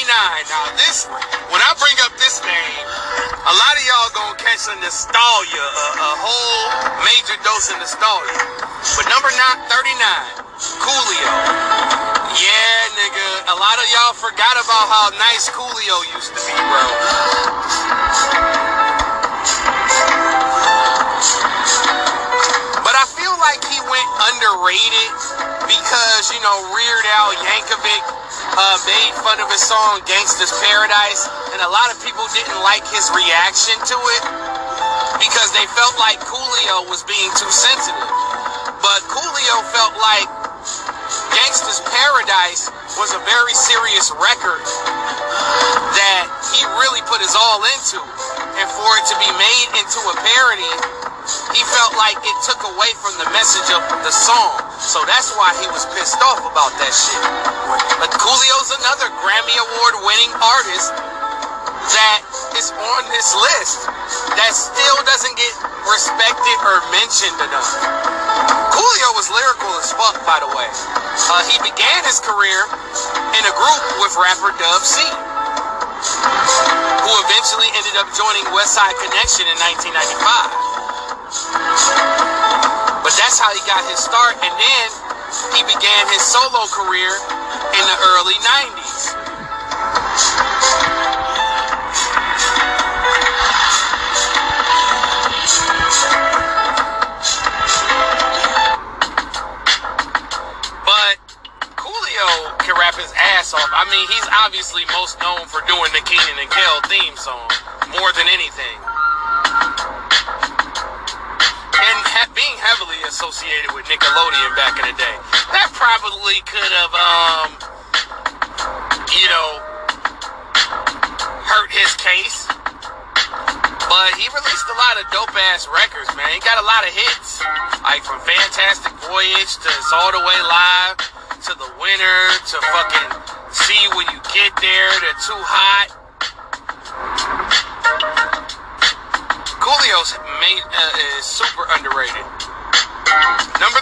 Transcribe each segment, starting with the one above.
Now this, when I bring up this name, a lot of y'all gonna catch a nostalgia, a, a whole major dose of nostalgia. But number nine, 39, Coolio. Yeah, nigga, a lot of y'all forgot about how nice Coolio used to be, bro. But I feel like he went underrated because, you know, Weird Al Yankovic uh, made fun of his song Gangsta's Paradise, and a lot of people didn't like his reaction to it because they felt like Coolio was being too sensitive. But Coolio felt like Gangsta's Paradise was a very serious record that he really put his all into. And for it to be made into a parody, he felt like it took away from the message of the song. So that's why he was pissed off about that shit. But Coolio's another Grammy Award winning artist that is on this list that still doesn't get respected or mentioned enough. Coolio was lyrical as fuck, by the way. Uh, he began his career in a group with rapper Dub C, who eventually ended up joining Westside Connection in 1995. But that's how he got his start, and then he began his solo career in the early 90s. But Coolio can rap his ass off. I mean, he's obviously most known for doing the Kenan and Kel theme song more than anything. Heavily associated with Nickelodeon back in the day, that probably could have, um, you know, hurt his case. But he released a lot of dope ass records, man. He got a lot of hits. Like from Fantastic Voyage to It's All the Way Live to The Winner to fucking See When You Get There to Too Hot. Coolio's made, uh, is super underrated. Number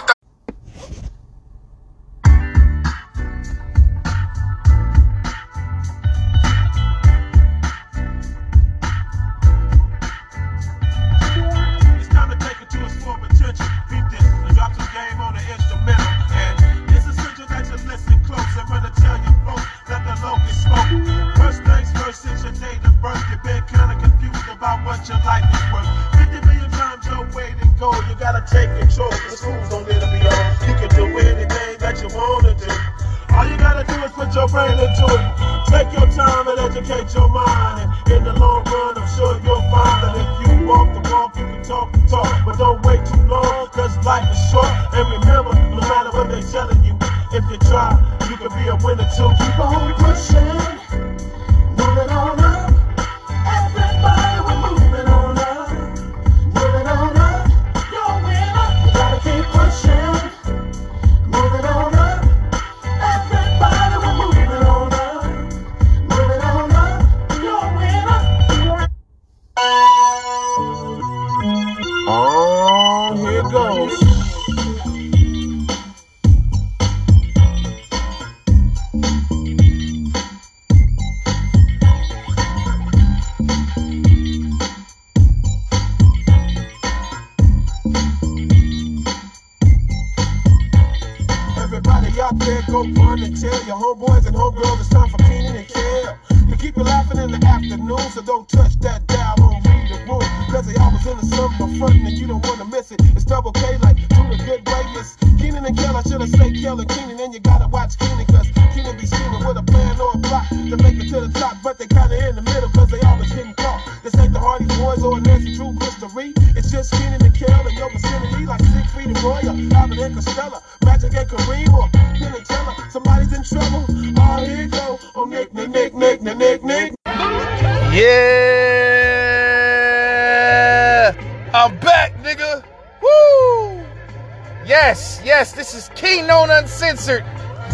Yes, yes, this is Keynote Uncensored,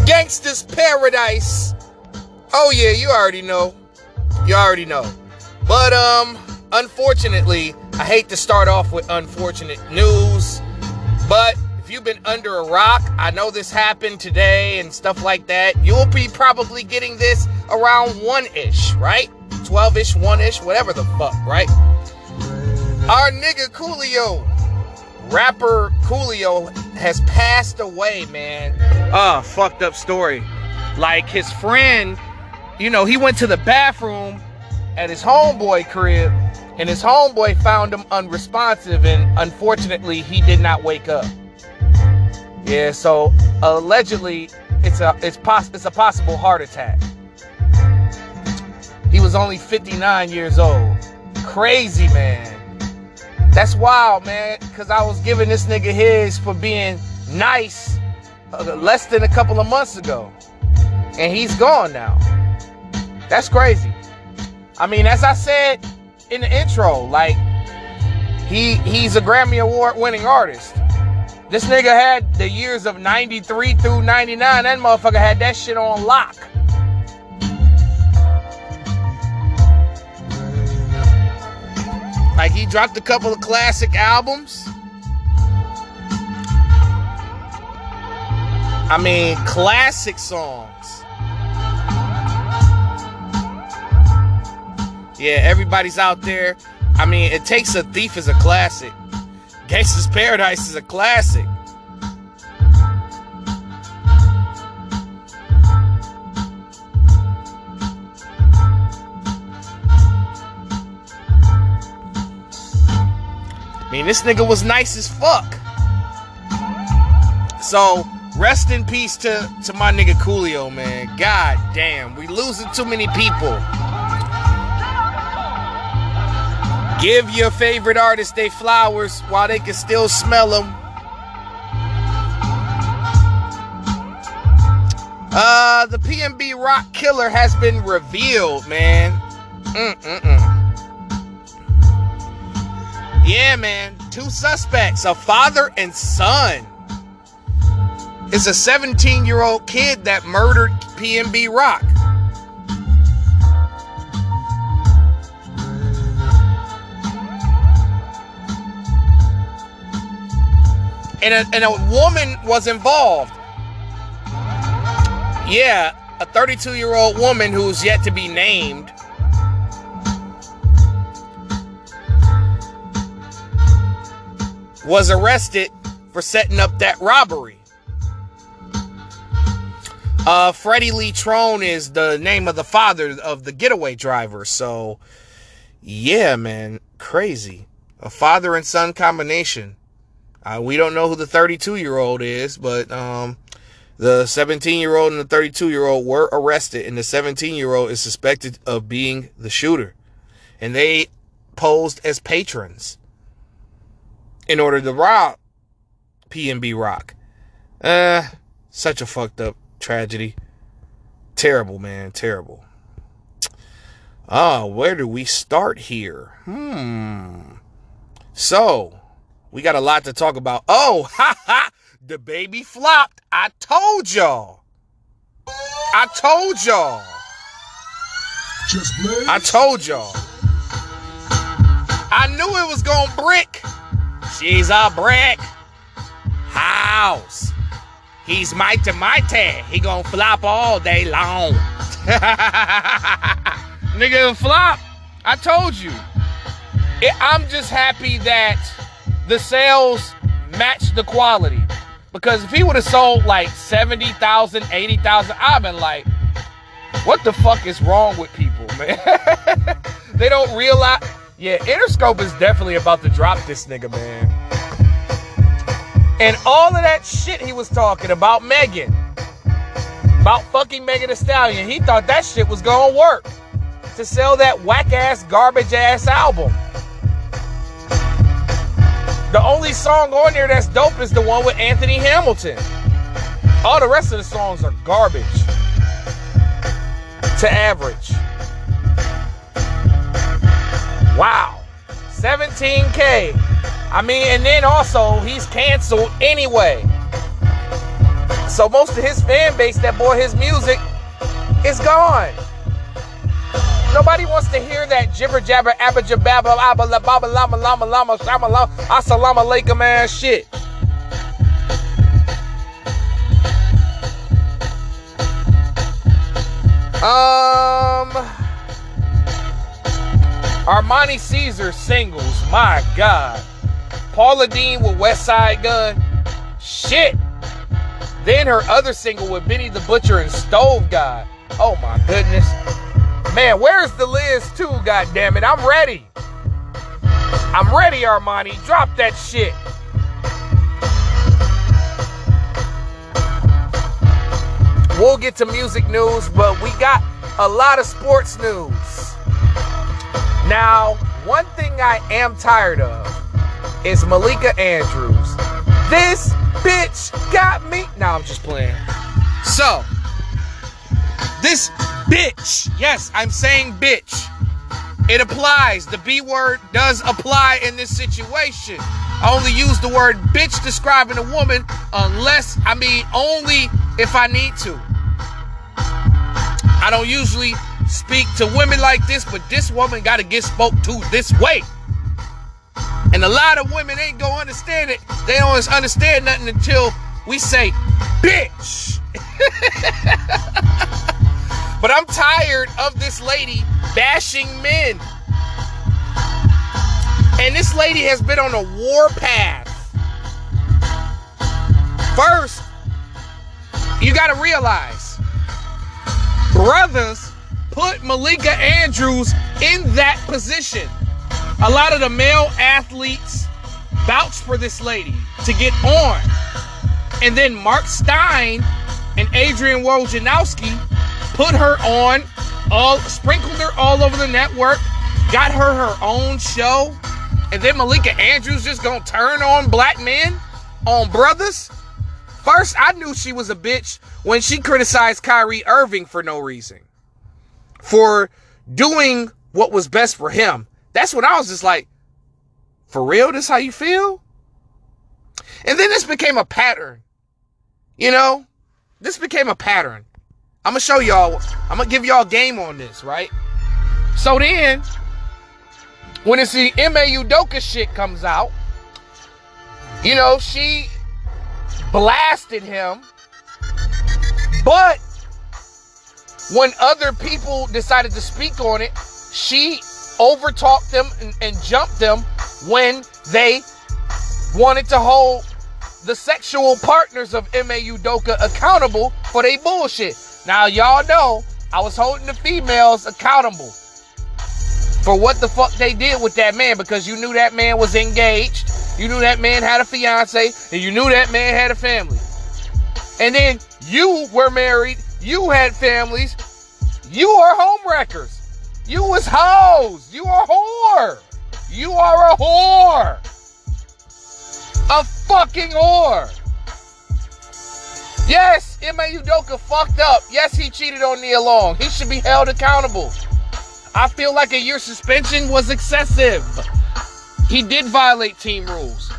Gangsta's Paradise. Oh yeah, you already know. You already know. But um, unfortunately, I hate to start off with unfortunate news, but if you've been under a rock, I know this happened today and stuff like that. You'll be probably getting this around one ish, right? 12 ish, 1 ish, whatever the fuck, right? Our nigga Coolio, rapper Coolio, has passed away, man. Ah, fucked up story. Like his friend, you know, he went to the bathroom at his homeboy crib, and his homeboy found him unresponsive, and unfortunately, he did not wake up. Yeah, so allegedly, it's a it's poss- it's a possible heart attack. He was only 59 years old. Crazy man. That's wild, man. Cause I was giving this nigga his for being nice uh, less than a couple of months ago, and he's gone now. That's crazy. I mean, as I said in the intro, like he he's a Grammy Award winning artist. This nigga had the years of 93 through 99. That motherfucker had that shit on lock. Like he dropped a couple of classic albums. I mean, classic songs. Yeah, everybody's out there. I mean, It Takes a Thief is a classic. Gangsta's Paradise is a classic. Mean, this nigga was nice as fuck. So, rest in peace to, to my nigga Coolio, man. God damn, we losing too many people. Give your favorite artist their flowers while they can still smell them. Uh, the PNB Rock Killer has been revealed, man. Mm-mm-mm. Yeah, man. Two suspects, a father and son. It's a 17 year old kid that murdered PNB Rock. And a, and a woman was involved. Yeah, a 32 year old woman who's yet to be named was arrested for setting up that robbery. Uh, Freddie Lee Trone is the name of the father of the getaway driver. So, yeah, man, crazy. A father and son combination. Uh, we don't know who the 32 year old is, but um, the 17 year old and the 32 year old were arrested, and the 17 year old is suspected of being the shooter. And they posed as patrons in order to rob PNB Rock. Uh, such a fucked up tragedy. Terrible, man. Terrible. Ah, uh, where do we start here? Hmm. So, we got a lot to talk about. Oh, ha ha! The baby flopped. I told y'all. I told y'all. Just I told y'all. I knew it was gonna brick. She's a brick house. He's mighty mighty. He gonna flop all day long. Nigga, flop. I told you. It, I'm just happy that the sales match the quality. Because if he would have sold like 70,000, 80,000, I've been like, what the fuck is wrong with people, man? they don't realize. Yeah, Interscope is definitely about to drop this nigga, man. And all of that shit he was talking about Megan, about fucking Megan Thee Stallion, he thought that shit was gonna work to sell that whack ass, garbage ass album. The only song on there that's dope is the one with Anthony Hamilton. All the rest of the songs are garbage to average. Wow. 17K. I mean, and then also he's canceled anyway. So most of his fan base that bought his music is gone. Nobody wants to hear that jibber jabber abba jabba abba la baba lama lama lama shama lama assalamu alaikum ass shit. Um, Armani Caesar singles. My God. Paula Deen with Westside Gunn. Shit. Then her other single with Benny the Butcher and Stove God. Oh my goodness. Man, where's the Liz too? God damn it. I'm ready. I'm ready, Armani. Drop that shit. We'll get to music news, but we got a lot of sports news. Now, one thing I am tired of is Malika Andrews. This bitch got me. Now I'm just playing. So, this bitch, yes, I'm saying bitch. It applies. The B word does apply in this situation. I only use the word bitch describing a woman unless, I mean, only if I need to. I don't usually speak to women like this, but this woman got to get spoke to this way. And a lot of women ain't gonna understand it. They don't understand nothing until we say, bitch. but I'm tired of this lady bashing men. And this lady has been on a war path. First, you gotta realize brothers put Malika Andrews in that position. A lot of the male athletes vouch for this lady to get on. And then Marc Stein and Adrian Wojnarowski put her on, all sprinkled her all over the network, got her her own show, and then Malika Andrews just gonna turn on black men, on brothers. First, I knew she was a bitch when she criticized Kyrie Irving for no reason. For doing what was best for him. That's when I was just like, for real, this how you feel? And then this became a pattern. You know, this became a pattern. I'm gonna show y'all, I'm gonna give y'all game on this, right? So then, when it's the Ime Udoka shit comes out, you know, she blasted him, but when other people decided to speak on it, she overtalked them and, and jumped them when they wanted to hold the sexual partners of Ime Udoka accountable for their bullshit. Now, y'all know I was holding the females accountable for what the fuck they did with that man because you knew that man was engaged, you knew that man had a fiance, and you knew that man had a family. And then you were married, you had families, you are homewreckers. You was hoes. You are whore. You are a whore. A fucking whore. Yes, Ime Udoka fucked up. Yes, he cheated on Nia Long. He should be held accountable. I feel like a year suspension was excessive. He did violate team rules.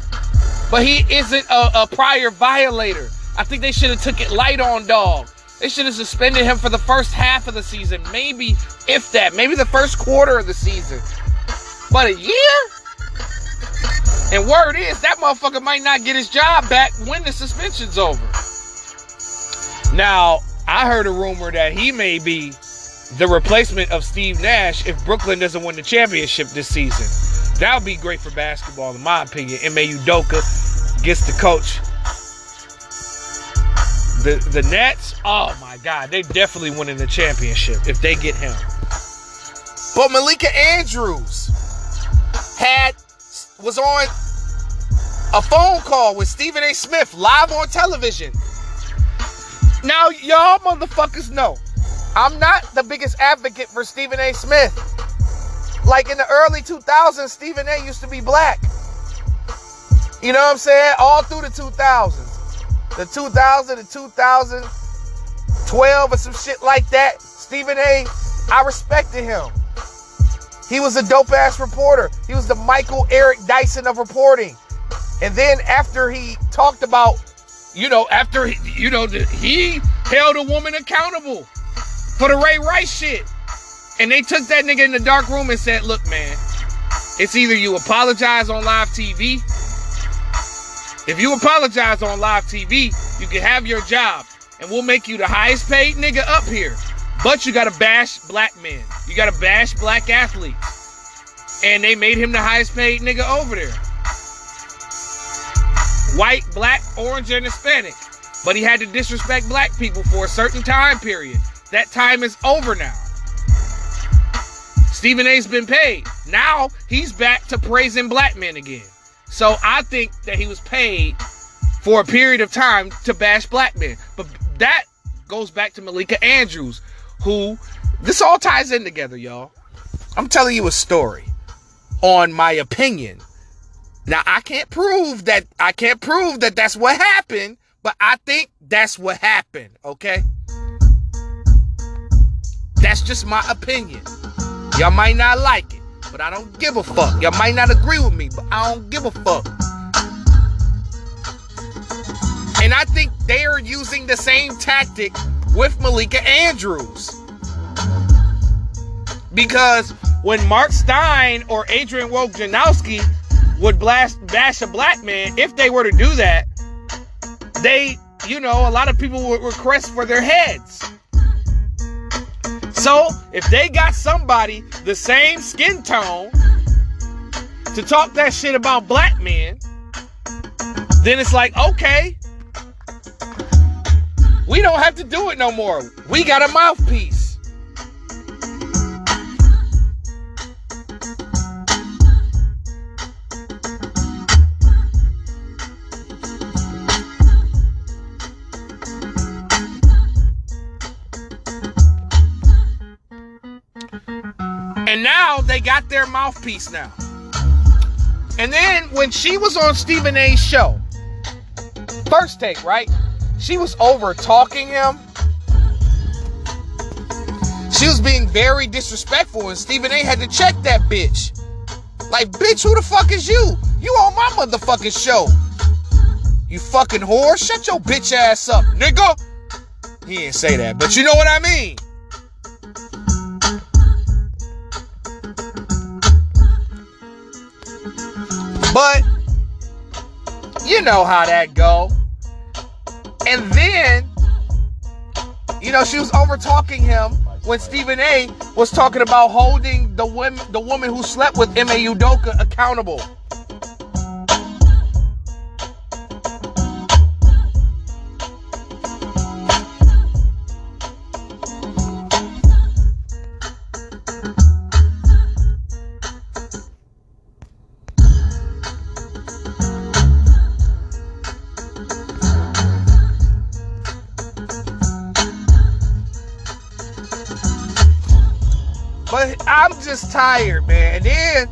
But he isn't a, a prior violator. I think they should have took it light on dog. They should have suspended him for the first half of the season, maybe if that, maybe the first quarter of the season. But a year? And word is that motherfucker might not get his job back when the suspension's over. Now, I heard a rumor that he may be the replacement of Steve Nash if Brooklyn doesn't win the championship this season. That would be great for basketball, in my opinion. Ime Udoka gets the coach the the Nets, oh my God, they definitely winning the championship if they get him. But Malika Andrews had was on a phone call with Stephen A. Smith live on television. Now, y'all motherfuckers know I'm not the biggest advocate for Stephen A. Smith. Like in the early 2000s, Stephen A. used to be black. You know what I'm saying? All through the 2000s the 2000 and 2012 or some shit like that. Stephen A. I respected him. He was a dope ass reporter. He was the Michael Eric Dyson of reporting. And then after he talked about, you know, after he, you know, he held a woman accountable for the Ray Rice shit. And they took that nigga in the dark room and said, look, man, it's either you apologize on live TV if you apologize on live TV, you can have your job and we'll make you the highest paid nigga up here. But you got to bash black men. You got to bash black athletes. And they made him the highest paid nigga over there. White, black, orange, and Hispanic. But he had to disrespect black people for a certain time period. That time is over now. Stephen A's been paid. Now he's back to praising black men again. So I think that he was paid for a period of time to bash black men. But that goes back to Malika Andrews, who this all ties in together, y'all. I'm telling you a story on my opinion. Now I can't prove that I can't prove that that's what happened, but I think that's what happened, okay? That's just my opinion. Y'all might not like it, but I don't give a fuck. Y'all might not agree with me, but I don't give a fuck. And I think they are using the same tactic with Malika Andrews. Because when Marc Stein or Adrian Wojnarowski would blast bash a black man, if they were to do that, they, you know, a lot of people would request for their heads. So if they got somebody the same skin tone to talk that shit about black men, then it's like, okay, we don't have to do it no more. We got a mouthpiece. They got their mouthpiece now. And then when she was on Stephen A's show, first take, right? She was over talking him. She was being very disrespectful, and Stephen A had to check that bitch. Like, bitch, who the fuck is you? You on my motherfucking show. You fucking whore. Shut your bitch ass up, nigga. He didn't say that, but you know what I mean. But you know how that go. And then, you know, she was over talking him when Stephen A was talking about holding the women, the woman who slept with Ime Udoka accountable. Tired, man. And then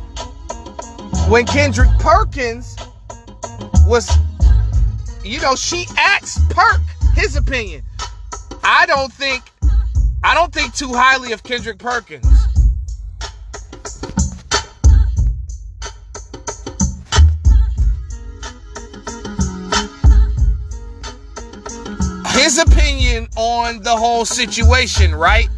when Kendrick Perkins was, you know, she asked Perk his opinion. I don't think, I don't think too highly of Kendrick Perkins. His opinion on the whole situation, right?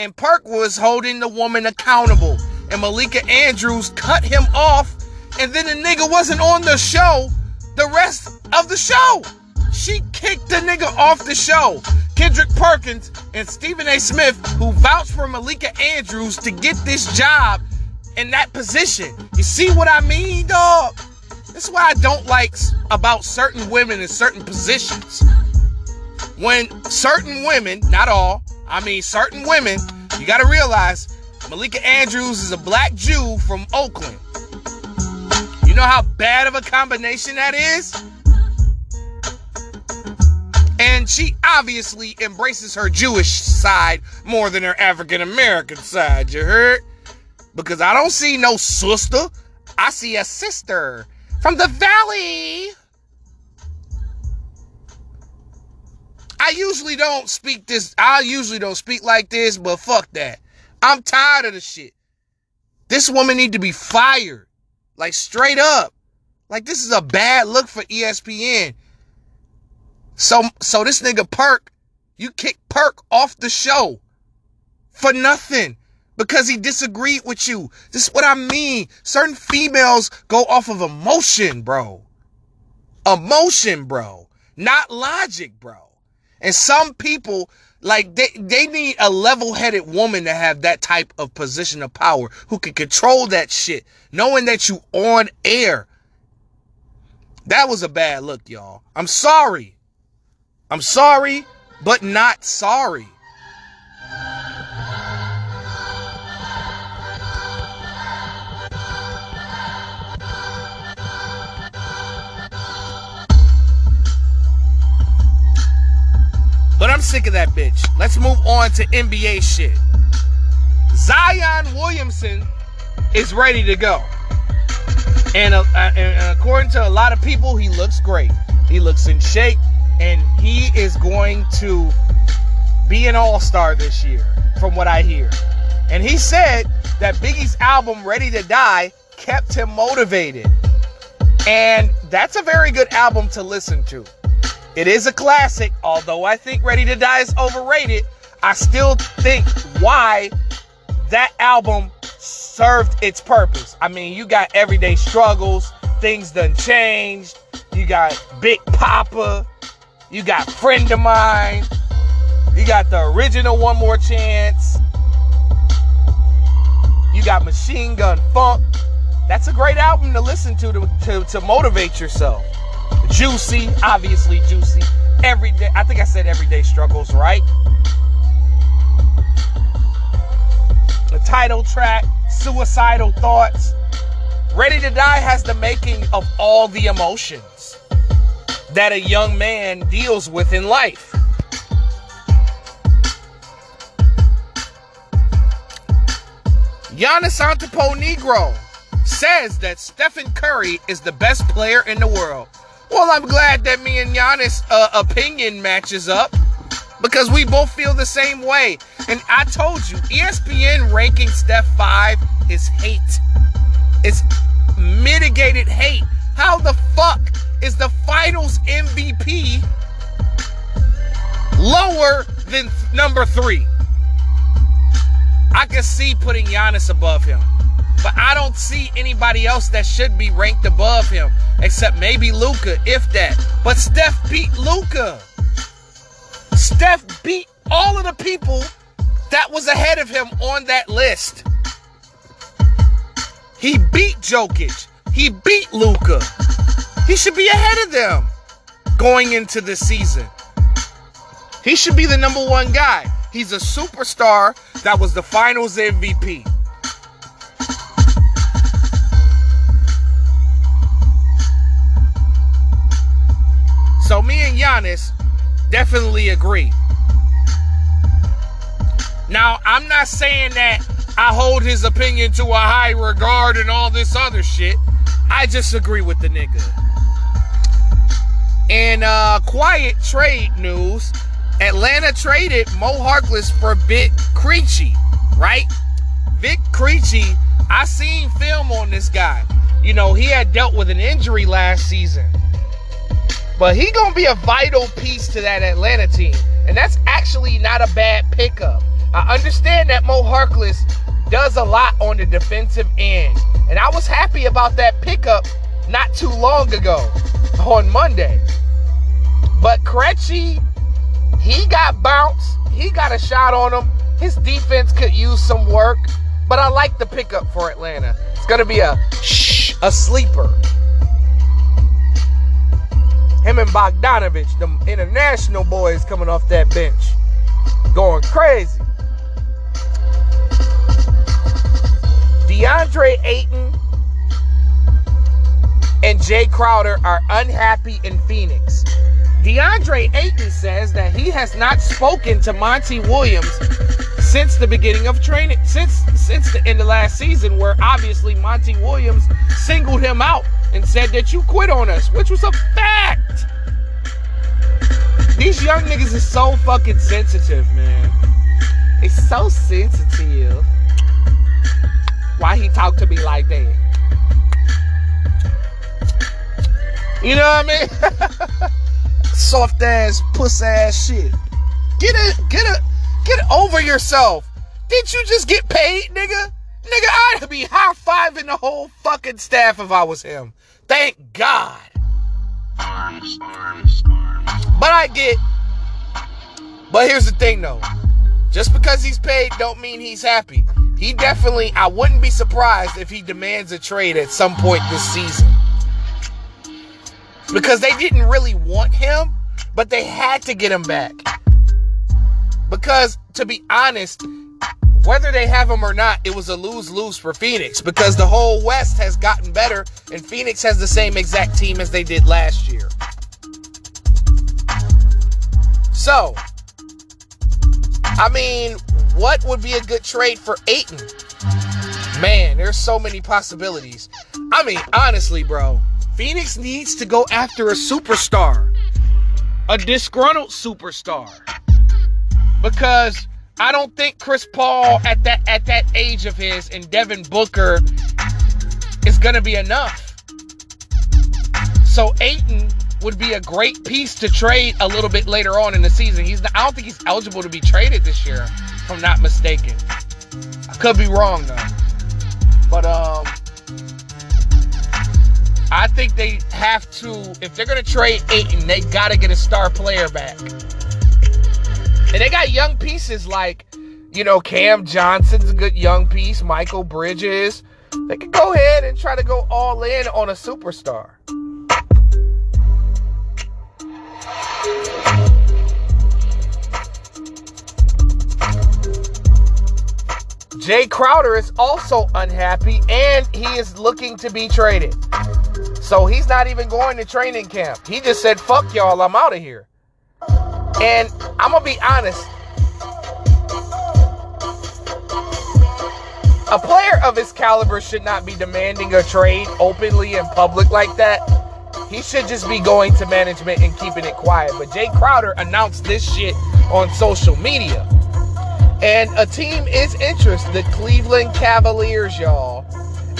and Perk was holding the woman accountable. And Malika Andrews cut him off, and then the nigga wasn't on the show the rest of the show. She kicked the nigga off the show. Kendrick Perkins and Stephen A. Smith, who vouched for Malika Andrews to get this job in that position. You see what I mean, dog? That's why I don't like about certain women in certain positions. When certain women, not all, I mean, certain women, you got to realize Malika Andrews is a black Jew from Oakland. You know how bad of a combination that is? And she obviously embraces her Jewish side more than her African American side, you heard? Because I don't see no sister, I see a sister from the valley. I usually don't speak this. I usually don't speak like this, but fuck that. I'm tired of the shit. This woman need to be fired. Like straight up. Like this is a bad look for ESPN. So so this nigga Perk, you kick Perk off the show for nothing because he disagreed with you. This is what I mean. Certain females go off of emotion, bro. Emotion, bro. Not logic, bro. And some people, like, they, they need a level headed woman to have that type of position of power who can control that shit, knowing that you on air. That was a bad look, y'all. I'm sorry. I'm sorry, but not sorry. But I'm sick of that bitch. Let's move on to NBA shit. Zion Williamson is ready to go. And, uh, and according to a lot of people, he looks great. He looks in shape, and he is going to be an all star this year, from what I hear. And he said that Biggie's album, Ready to Die, kept him motivated. And that's a very good album to listen to. It is a classic, although I think Ready to Die is overrated. I still think why that album served its purpose. I mean, you got everyday struggles, things done changed. You got Big Poppa, you got Friend of Mine, you got the original One More Chance, you got Machine Gun Funk. That's a great album to listen to to, to, to motivate yourself. Juicy, obviously juicy. Every day, I think I said everyday struggles, right? The title track, Suicidal Thoughts. Ready to Die has the making of all the emotions that a young man deals with in life. Giannis Antetokounmpo Negro says that Stephen Curry is the best player in the world. Well, I'm glad that me and Giannis' uh, opinion matches up because we both feel the same way. And I told you, ESPN ranking Steph 5 is hate. It's mitigated hate. How the fuck is the finals MVP lower than number three? I can see putting Giannis above him. But I don't see anybody else that should be ranked above him, except maybe Luka, if that. But Steph beat Luka. Steph beat all of the people that was ahead of him on that list. He beat Jokic. He beat Luka. He should be ahead of them going into the season. He should be the number one guy. He's a superstar that was the finals MVP. So me and Giannis definitely agree. Now, I'm not saying that I hold his opinion to a high regard and all this other shit. I just agree with the nigga. And uh, quiet trade news, Atlanta traded Moe Harkless for Vit Krejci, right? Vit Krejci, I seen film on this guy. You know, he had dealt with an injury last season. But he gonna be a vital piece to that Atlanta team. And that's actually not a bad pickup. I understand that Moe Harkless does a lot on the defensive end. And I was happy about that pickup not too long ago on Monday. But Krejci, he got bounced. He got a shot on him. His defense could use some work. But I like the pickup for Atlanta. It's going to be a shh, a sleeper. Him and Bogdanovich, the international boys coming off that bench, going crazy. DeAndre Ayton and Jae Crowder are unhappy in Phoenix. DeAndre Ayton says that he has not spoken to Monty Williams since the beginning of training, since since the end of last season, where obviously Monty Williams singled him out and said that you quit on us, which was a fact. These young niggas is so fucking sensitive, man. It's so sensitive. Why he talk to me like that? You know what I mean? Soft ass, puss ass shit. Get it, get it, get over yourself. Did you just get paid, nigga? Nigga, I'd be high fiving the whole fucking staff if I was him. Thank God. But I get But here's the thing though. Just because he's paid don't mean he's happy. He definitely I wouldn't be surprised if he demands a trade at some point this season. Because they didn't really want him, but they had to get him back. Because to be honest, whether they have him or not, it was a lose lose for Phoenix because the whole West has gotten better and Phoenix has the same exact team as they did last year. So, I mean, what would be a good trade for Ayton? Man, there's so many possibilities. I mean, honestly, bro, Phoenix needs to go after a superstar, a disgruntled superstar, because I don't think Chris Paul at that at that age of his and Devin Booker is gonna be enough. So Ayton would be a great piece to trade a little bit later on in the season. He's not, I don't think he's eligible to be traded this year, if I'm not mistaken. I could be wrong though. But um I think they have to if they're gonna trade Ayton, they gotta get a star player back. And they got young pieces like, you know, Cam Johnson's a good young piece, Mikal Bridges. They could go ahead and try to go all in on a superstar. Jae Crowder is also unhappy and he is looking to be traded. So he's not even going to training camp. He just said, fuck y'all, I'm out of here. And I'm going to be honest. A player of his caliber should not be demanding a trade openly in public like that. He should just be going to management and keeping it quiet. But Jae Crowder announced this shit on social media. And a team is interested, the Cleveland Cavaliers, y'all.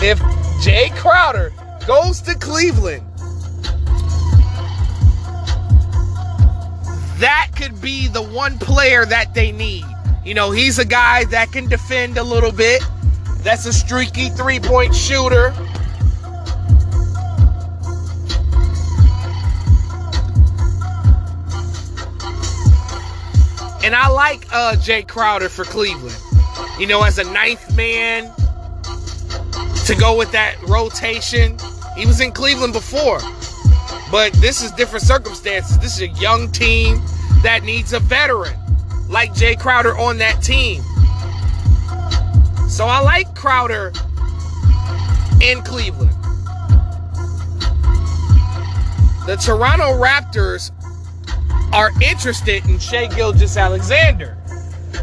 If Jae Crowder goes to Cleveland, that could be the one player that they need. You know, he's a guy that can defend a little bit. That's a streaky three point shooter. And I like uh, Jae Crowder for Cleveland. You know, as a ninth man to go with that rotation. He was in Cleveland before. But this is different circumstances. This is a young team that needs a veteran like Jae Crowder on that team. So I like Crowder in Cleveland. The Toronto Raptors are interested in Shai Gilgeous Alexander.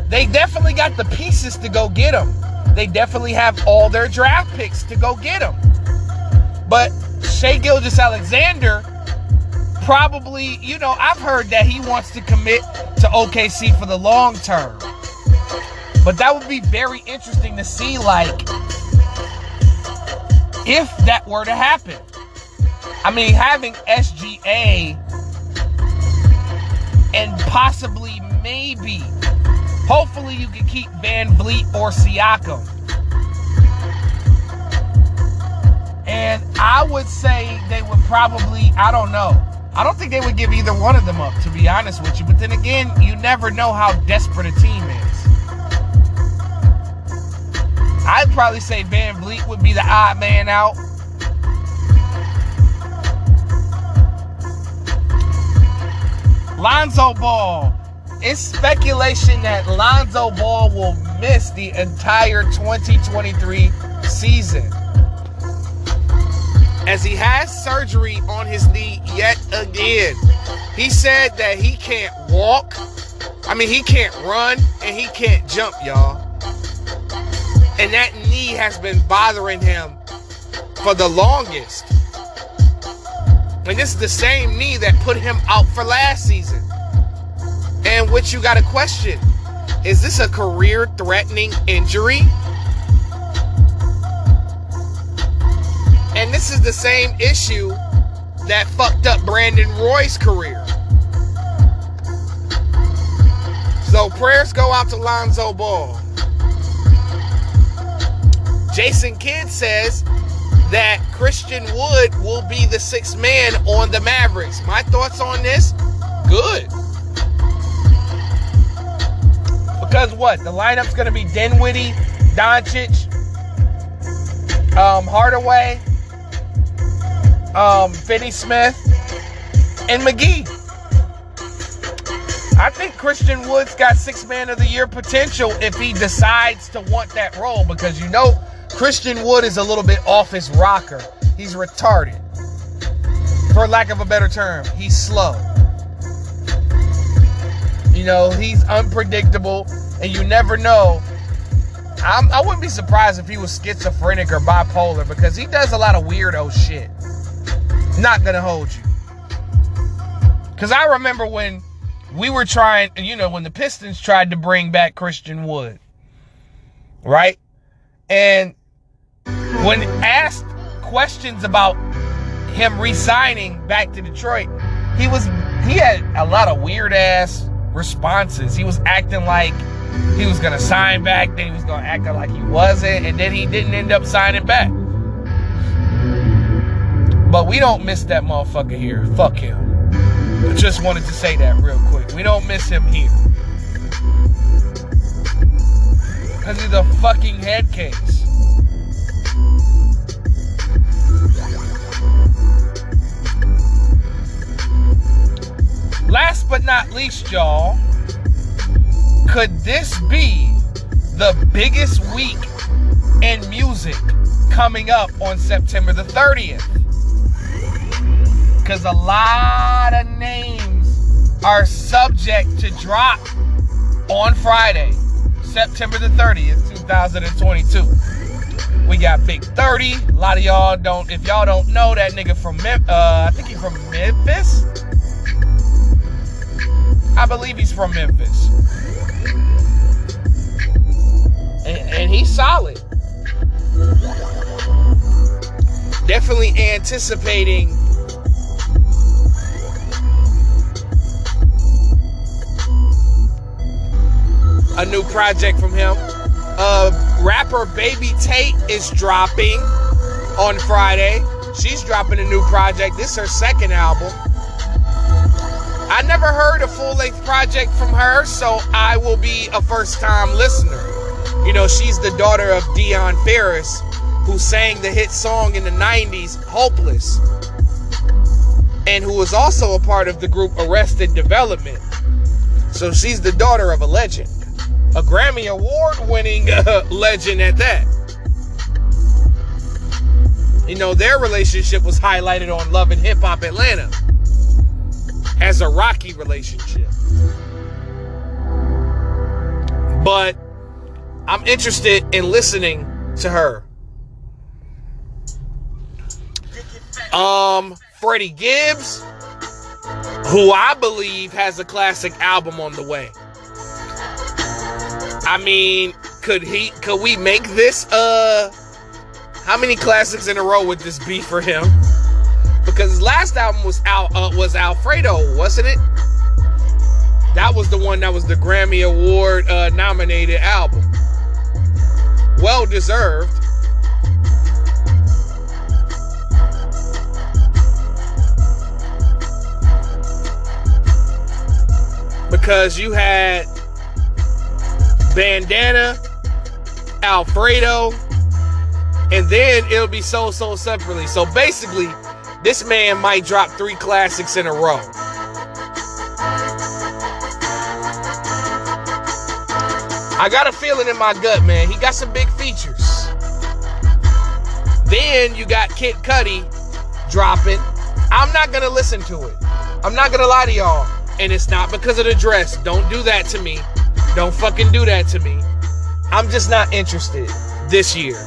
They definitely got the pieces to go get him. They definitely have all their draft picks to go get him. But Shai Gilgeous Alexander probably, you know, I've heard that he wants to commit to OKC for the long term. But that would be very interesting to see, like, if that were to happen. I mean, having SGA and possibly, maybe, hopefully, you can keep VanVleet or Siakam. And I would say they would probably, I don't know. I don't think they would give either one of them up, to be honest with you. But then again, you never know how desperate a team is. I'd probably say Van VanVleet would be the odd man out. Lonzo Ball. It's speculation that Lonzo Ball will miss the entire 2023 season. As he has surgery on his knee yet again. He said that he can't walk. I mean, he can't run and he can't jump, y'all. And that knee has been bothering him for the longest. And this is the same knee that put him out for last season. And which you got to question is this a career threatening injury? And this is the same issue that fucked up Brandon Roy's career. So prayers go out to Lonzo Ball. Jason Kidd says that Christian Wood will be the sixth man on the Mavericks. My thoughts on this? Good. Because what? The lineup's going to be Dinwiddie, Doncic, um, Hardaway, um, Finney Smith, and McGee. I think Christian Wood's got six man of the year potential if he decides to want that role because you know Christian Wood is a little bit off his rocker. He's retarded. For lack of a better term, he's slow. You know, he's unpredictable and you never know. I'm, I would not be surprised if he was schizophrenic or bipolar because he does a lot of weirdo shit. Not gonna hold you. Because I remember when we were trying, you know, when the Pistons tried to bring back Christian Wood, right? And when asked questions about him resigning back to Detroit, he was he had a lot of weird ass responses. He was acting like he was gonna sign back, then he was gonna act like he wasn't, and then he didn't end up signing back. But we don't miss that motherfucker here. Fuck him. I just wanted to say that real quick. We don't miss him here. Because he's a fucking head case. Last but not least, y'all, could this be the biggest week in music coming up on September the 30th? Because a lot of names are subject to drop on Friday, September the 30th, 2022. We got Big 30. A lot of y'all don't, if y'all don't know that nigga from, uh, I think he's from Memphis. I believe he's from Memphis. And, and he's solid. Definitely anticipating a new project from him. Uh, rapper Baby Tate is dropping on Friday. She's dropping a new project. This is her second album. I never heard a full length project from her, so I will be a first time listener. You know, she's the daughter of Dionne Farris, who sang the hit song in the 90s, Hopeless, and who was also a part of the group Arrested Development. So she's the daughter of a legend a Grammy Award winning uh, legend at that. You know, their relationship was highlighted on Love and Hip Hop Atlanta as a rocky relationship. But I'm interested in listening to her. Um, Freddie Gibbs, who I believe has a classic album on the way. I mean, could he? Could we make this? Uh, how many classics in a row would this be for him? Because his last album was out uh, was Alfredo, wasn't it? That was the one that was the Grammy Award uh, nominated album. Well deserved. Because you had bandana, Alfredo, and then it'll be Soul Sold Separately. So basically, this man might drop three classics in a row. I got a feeling in my gut, man. He got some big features. Then you got Kid Cudi dropping. I'm not gonna listen to it. I'm not gonna lie to y'all. And it's not because of the dress. Don't do that to me. Don't fucking do that to me. I'm just not interested this year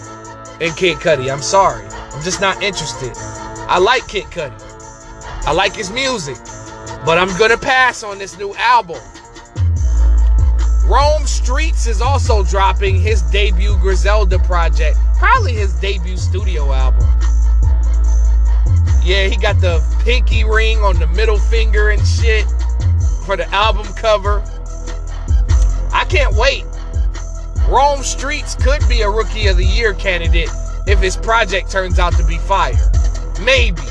in Kid Cudi. I'm sorry. I'm just not interested. I like Kid Cudi. I like his music. But I'm gonna pass on this new album. Rome Streets is also dropping his debut Griselda project. Probably his debut studio album. Yeah, he got the pinky ring on the middle finger and shit for the album cover. I can't wait. Rome Streets could be a Rookie of the Year candidate if his project turns out to be fire. Maybe.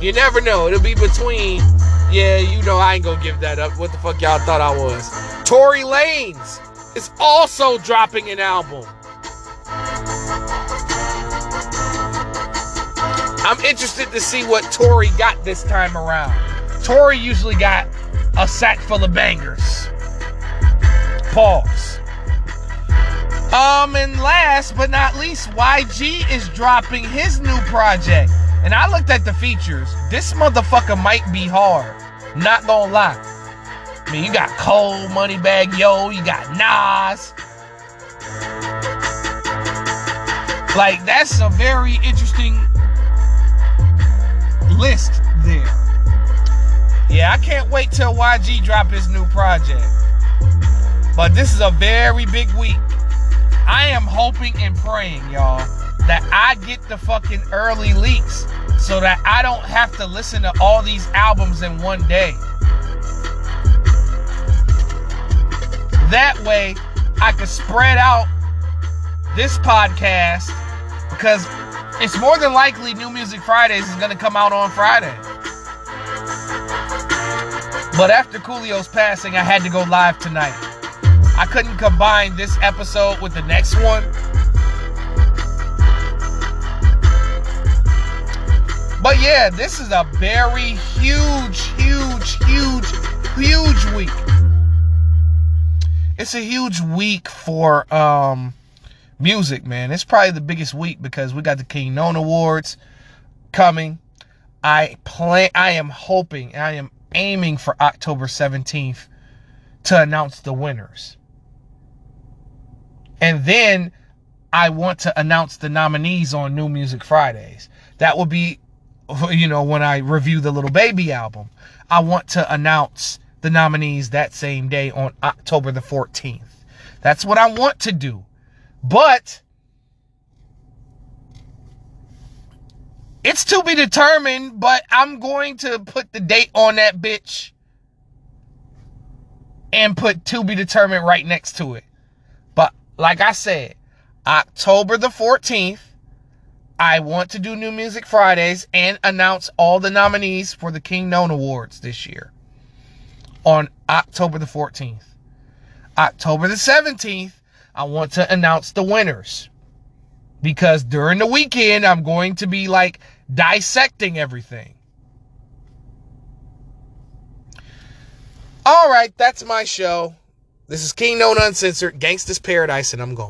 You never know. It'll be between, yeah, you know, I ain't gonna give that up. What the fuck y'all thought I was? Tory Lanez is also dropping an album. I'm interested to see what Tory got this time around. Tory usually got a sack full of bangers. Pause. Um, and last but not least, YG is dropping his new project. And I looked at the features. This motherfucker might be hard. Not gonna lie. I mean, you got Cole, Moneybagg Yo, you got Nas. Like, that's a very interesting list there. Yeah, I can't wait till YG drop his new project. But this is a very big week. I am hoping and praying, y'all, that I get the fucking early leaks so that I don't have to listen to all these albums in one day. That way, I could spread out this podcast because it's more than likely New Music Fridays is going to come out on Friday. But after Coolio's passing, I had to go live tonight. I couldn't combine this episode with the next one. But yeah, this is a very huge, huge, huge, huge week. It's a huge week for um music, man. It's probably the biggest week because we got the Kenan Awards coming. I plan I am hoping, I am aiming for October 17th to announce the winners. And then I want to announce the nominees on New Music Fridays. That will be, you know, when I review the Lil Baby album. I want to announce the nominees that same day on October the 14th. That's what I want to do. But it's to be determined, but I'm going to put the date on that bitch and put to be determined right next to it. Like I said, October the 14th, I want to do New Music Fridays and announce all the nominees for the Kenan Awards this year on October the 14th. October the 17th, I want to announce the winners. Because during the weekend, I'm going to be like dissecting everything. All right, that's my show. This is Kenan Uncensored, Gangsta's Paradise, and I'm gone.